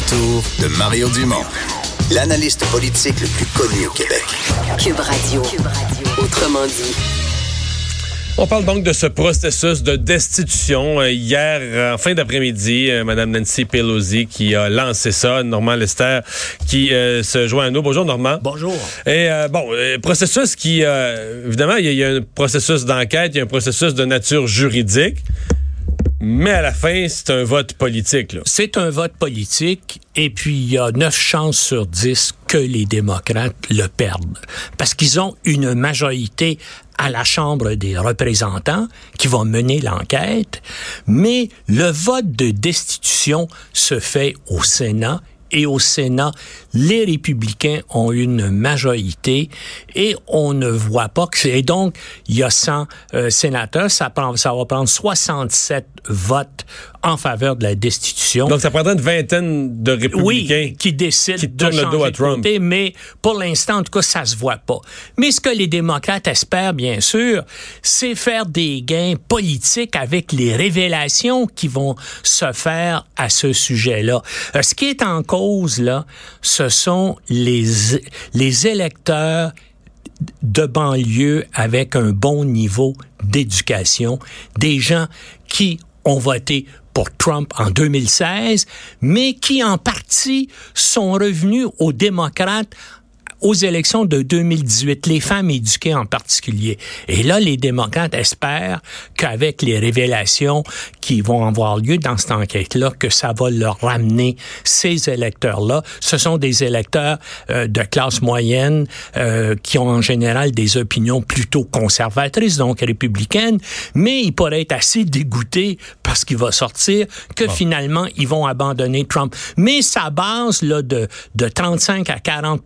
Le retour de Mario Dumont, l'analyste politique le plus connu au Québec. Cube Radio. Autrement dit. On parle donc de ce processus de destitution. Euh, hier, en fin d'après-midi, euh, Mme Nancy Pelosi qui a lancé ça. Normand Lester qui euh, se joint à nous. Bonjour, Normand. Bonjour. Et bon, processus qui, évidemment, il y, a un processus d'enquête, il y a un processus de nature juridique. Mais à la fin, c'est un vote politique. C'est un vote politique et puis il y a neuf chances sur dix que les démocrates le perdent. Parce qu'ils ont une majorité à la Chambre des représentants qui vont mener l'enquête, mais le vote de destitution se fait au Sénat et au Sénat, les républicains ont une majorité et on ne voit pas que c'est... Et donc, il y a 100 euh, sénateurs, ça, prend, ça va prendre 67 votes en faveur de la destitution. Donc, ça prendrait une vingtaine de républicains oui, qui décident qui de changer le dos à Trump. Côté, mais pour l'instant, en tout cas, ça se voit pas. Mais ce que les démocrates espèrent, bien sûr, c'est faire des gains politiques avec les révélations qui vont se faire à ce sujet-là. Euh, ce qui est en cause, là, ce sont les, les électeurs de banlieue avec un bon niveau d'éducation, des gens qui ont voté pour Trump en 2016, mais qui en partie sont revenus aux démocrates aux élections de 2018, les femmes éduquées en particulier. Et là, les démocrates espèrent qu'avec les révélations qui vont avoir lieu dans cette enquête-là, que ça va leur ramener ces électeurs-là. Ce sont des électeurs euh, de classe moyenne euh, qui ont en général des opinions plutôt conservatrices, donc républicaines, mais ils pourraient être assez dégoûtés parce qu'il va sortir que finalement, ils vont abandonner Trump. Mais sa base là, de, de 35 à 40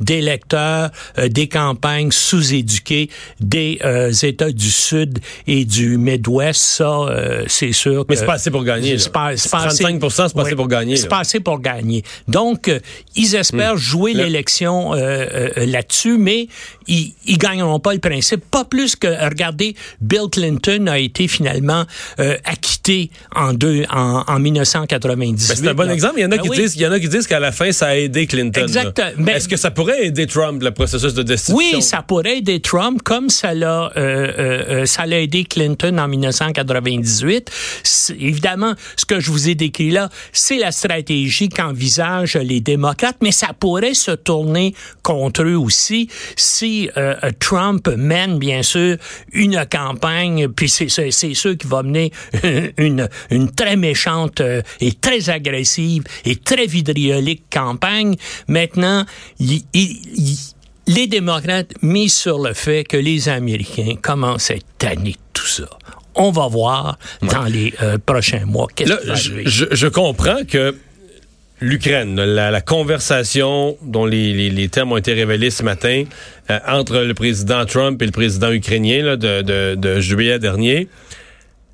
d'électeurs euh, des campagnes sous-éduquées des euh, États du Sud et du Midwest, ça, euh, c'est sûr. Mais c'est pas assez pour gagner. C'est pas, 35 c'est pas assez pour gagner. C'est pas assez pour gagner. Donc, ils espèrent hmm. jouer l'élection là-dessus, mais ils, ils gagneront pas le principe. Pas plus que, regardez, Bill Clinton a été finalement acquitté en, deux, en, en 1998. Ben, c'est un bon exemple. Il y en a ben qui disent, il y en a qui disent qu'à la fin, ça a aidé Clinton. Exactement. Est-ce que ça pourrait aider Trump, le processus de destitution. Oui, ça pourrait aider Trump, comme ça l'a, euh, euh, euh aidé Clinton en 1998. Évidemment, ce que je vous ai décrit là, c'est la stratégie qu'envisagent les démocrates, mais ça pourrait se tourner contre eux aussi si euh, Trump mène, bien sûr, une campagne, puis c'est, sûr qui va mener une, une très méchante euh, et très agressive et très vidriolique campagne. Maintenant, il, les démocrates misent sur le fait que les Américains commencent à être tannés de tout ça. On va voir dans les euh, prochains mois qu'est-ce qui va je, je, comprends que l'Ukraine, la, conversation dont les, termes ont été révélés ce matin euh, entre le président Trump et le président ukrainien de, de juillet dernier,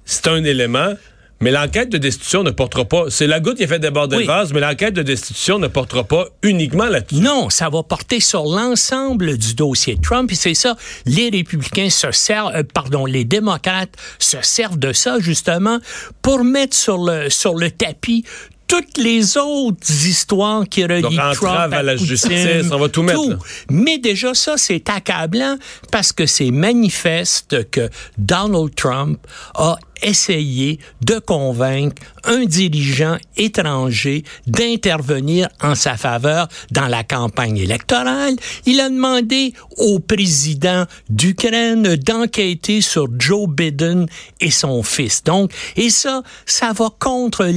c'est un élément. Mais l'enquête de destitution ne portera pas. C'est la goutte qui a fait déborder le vase, mais l'enquête de destitution ne portera pas uniquement là-dessus. Non, ça va porter sur l'ensemble du dossier Trump. Et c'est ça, les républicains se servent, euh, pardon, les démocrates se servent de ça justement pour mettre sur le sur le tapis toutes les autres histoires qui relient Donc, Trump à, la justice, on va tout mettre. Mais déjà ça, c'est accablant parce que c'est manifeste que Donald Trump a essayé de convaincre un dirigeant étranger d'intervenir en sa faveur dans la campagne électorale. Il a demandé au président d'Ukraine d'enquêter sur Joe Biden et son fils. Donc, et ça, ça va contre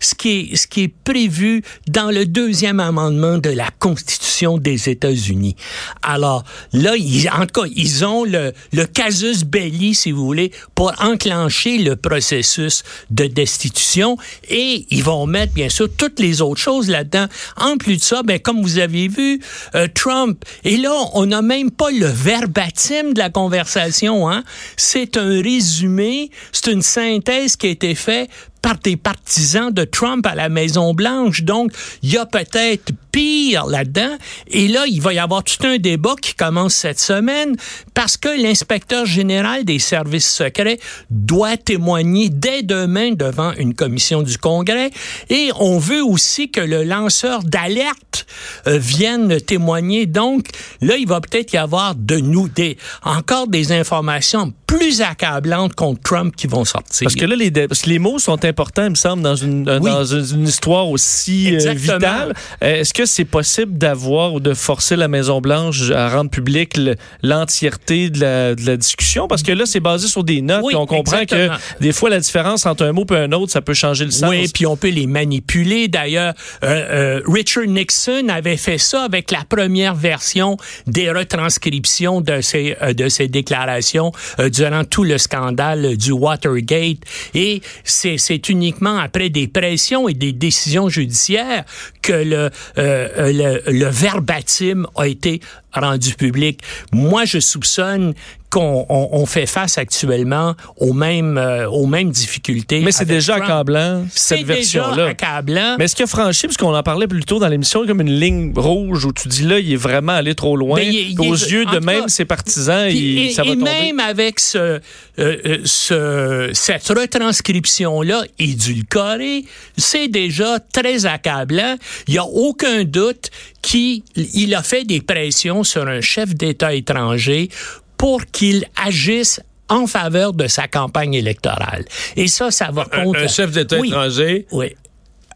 ce qui est, prévu dans le deuxième amendement de la Constitution des États-Unis. Alors, là, en tout cas, ils ont le, le casus belli, si vous voulez, pour enclencher le processus de destitution et ils vont mettre, bien sûr, toutes les autres choses là-dedans. En plus de ça, ben, comme vous avez vu, euh, Trump, et là, on n'a même pas le verbatim de la conversation, hein. C'est un résumé, c'est une synthèse qui a été faite par des partisans de Trump à la Maison Blanche. Donc, il y a peut-être pire là-dedans. Et là, il va y avoir tout un débat qui commence cette semaine parce que l'inspecteur général des services secrets doit témoigner dès demain devant une commission du Congrès. Et on veut aussi que le lanceur d'alerte euh, vienne témoigner. Donc, là, il va peut-être y avoir de nous des, encore des informations plus accablantes contre Trump qui vont sortir. Parce que là, les, parce que les mots sont important, il me semble, dans une, dans une, histoire aussi euh, vitale. Euh, est-ce que c'est possible d'avoir ou de forcer la Maison-Blanche à rendre public l'entièreté de la, de la, discussion? Parce que là, c'est basé sur des notes et on comprend que des fois, la différence entre un mot et un autre, ça peut changer le sens. Oui, puis on peut les manipuler. D'ailleurs, euh, Richard Nixon avait fait ça avec la première version des retranscriptions de ses, de ses déclarations durant tout le scandale du Watergate. Et c'est uniquement après des pressions et des décisions judiciaires que le, euh, le, le verbatim a été rendu public. Moi, je soupçonne qu'on on, fait face actuellement aux mêmes, euh, aux mêmes difficultés. Mais c'est déjà accablant, cette version-là. C'est déjà accablant. Mais est-ce qu'il a franchi, parce qu'on en parlait plus tôt dans l'émission, comme une ligne rouge où tu dis là, il est vraiment allé trop loin. aux yeux de même ses partisans, il, ça va et tomber. même avec ce, euh, euh, ce, cette retranscription-là édulcorée, c'est déjà très accablant. Il n'y a aucun doute qu'il a fait des pressions sur un chef d'État étranger pour qu'il agisse en faveur de sa campagne électorale. Et ça, ça va contre... Un, chef d'État étranger oui.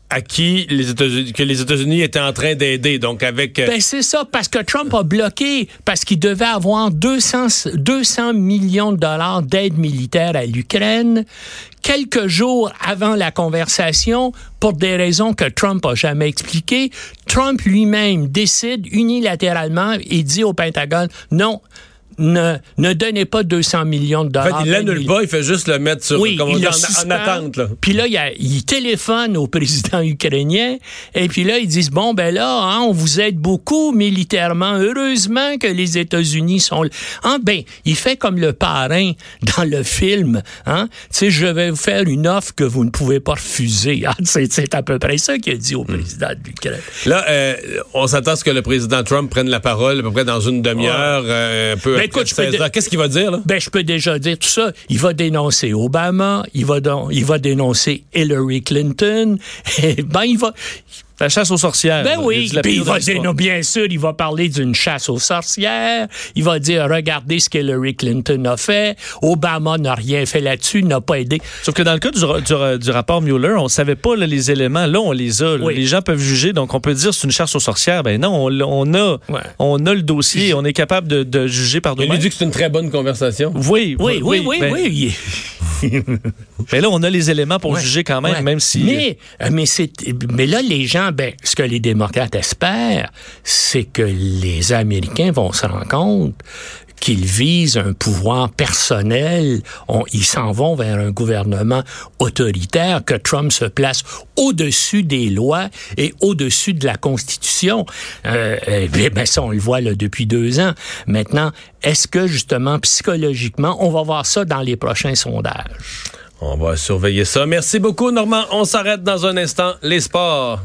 à qui les États-Unis, que les États-Unis étaient en train d'aider, donc avec... Euh, ben c'est ça, parce que Trump a bloqué, parce qu'il devait avoir 200, 200 millions de dollars d'aide militaire à l'Ukraine. Quelques jours avant la conversation, pour des raisons que Trump a jamais expliquées, Trump lui-même décide unilatéralement et dit au Pentagone, non, ne, ne donnez pas 200 millions de dollars. En fait, il l'annule pas, il fait juste le mettre sur, oui, dit, en, en, attente. Là. Puis là, il, a, il, téléphone au président ukrainien et puis là, ils disent, bon, ben là, hein, on vous aide beaucoup militairement. Heureusement que les États-Unis sont... Hein, ben, il fait comme le parrain dans le film. Hein? Tu sais, je vais vous faire une offre que vous ne pouvez pas refuser. Ah, c'est à peu près ça qu'il a dit au président de l'Ukraine. Là, euh, on s'attend à ce que le président Trump prenne la parole à peu près dans une demi-heure, euh, un peu ben, écoute, Qu'est-ce qu'il va dire, là? Ben, je peux déjà dire tout ça. Il va dénoncer Obama, il va, il va dénoncer Hillary Clinton, et ben, il va, la chasse aux sorcières. Ben oui, puis il va dire, bien sûr, il va parler d'une chasse aux sorcières. Il va dire, regardez ce que Hillary Clinton a fait. Obama n'a rien fait là-dessus, n'a pas aidé. Sauf que dans le cas du, du, rapport Mueller, on savait pas là, les éléments. Là, on les a. Les gens peuvent juger, donc on peut dire c'est une chasse aux sorcières. Ben non, on, on a, on a le dossier, on est capable de, de juger par nous-mêmes. Il dit que c'est une très bonne conversation. Oui, oui, oui, oui, oui. oui. mais là, on a les éléments pour juger quand même, même si. Mais, mais, mais là, les gens, ben, ce que les démocrates espèrent, c'est que les Américains vont se rendre compte qu'ils visent un pouvoir personnel, ils s'en vont vers un gouvernement autoritaire, que Trump se place au-dessus des lois et au-dessus de la Constitution. Euh, ben ça, on le voit là, depuis deux ans. Maintenant, est-ce que justement, psychologiquement, on va voir ça dans les prochains sondages? On va surveiller ça. Merci beaucoup, Normand. On s'arrête dans un instant. Les sports.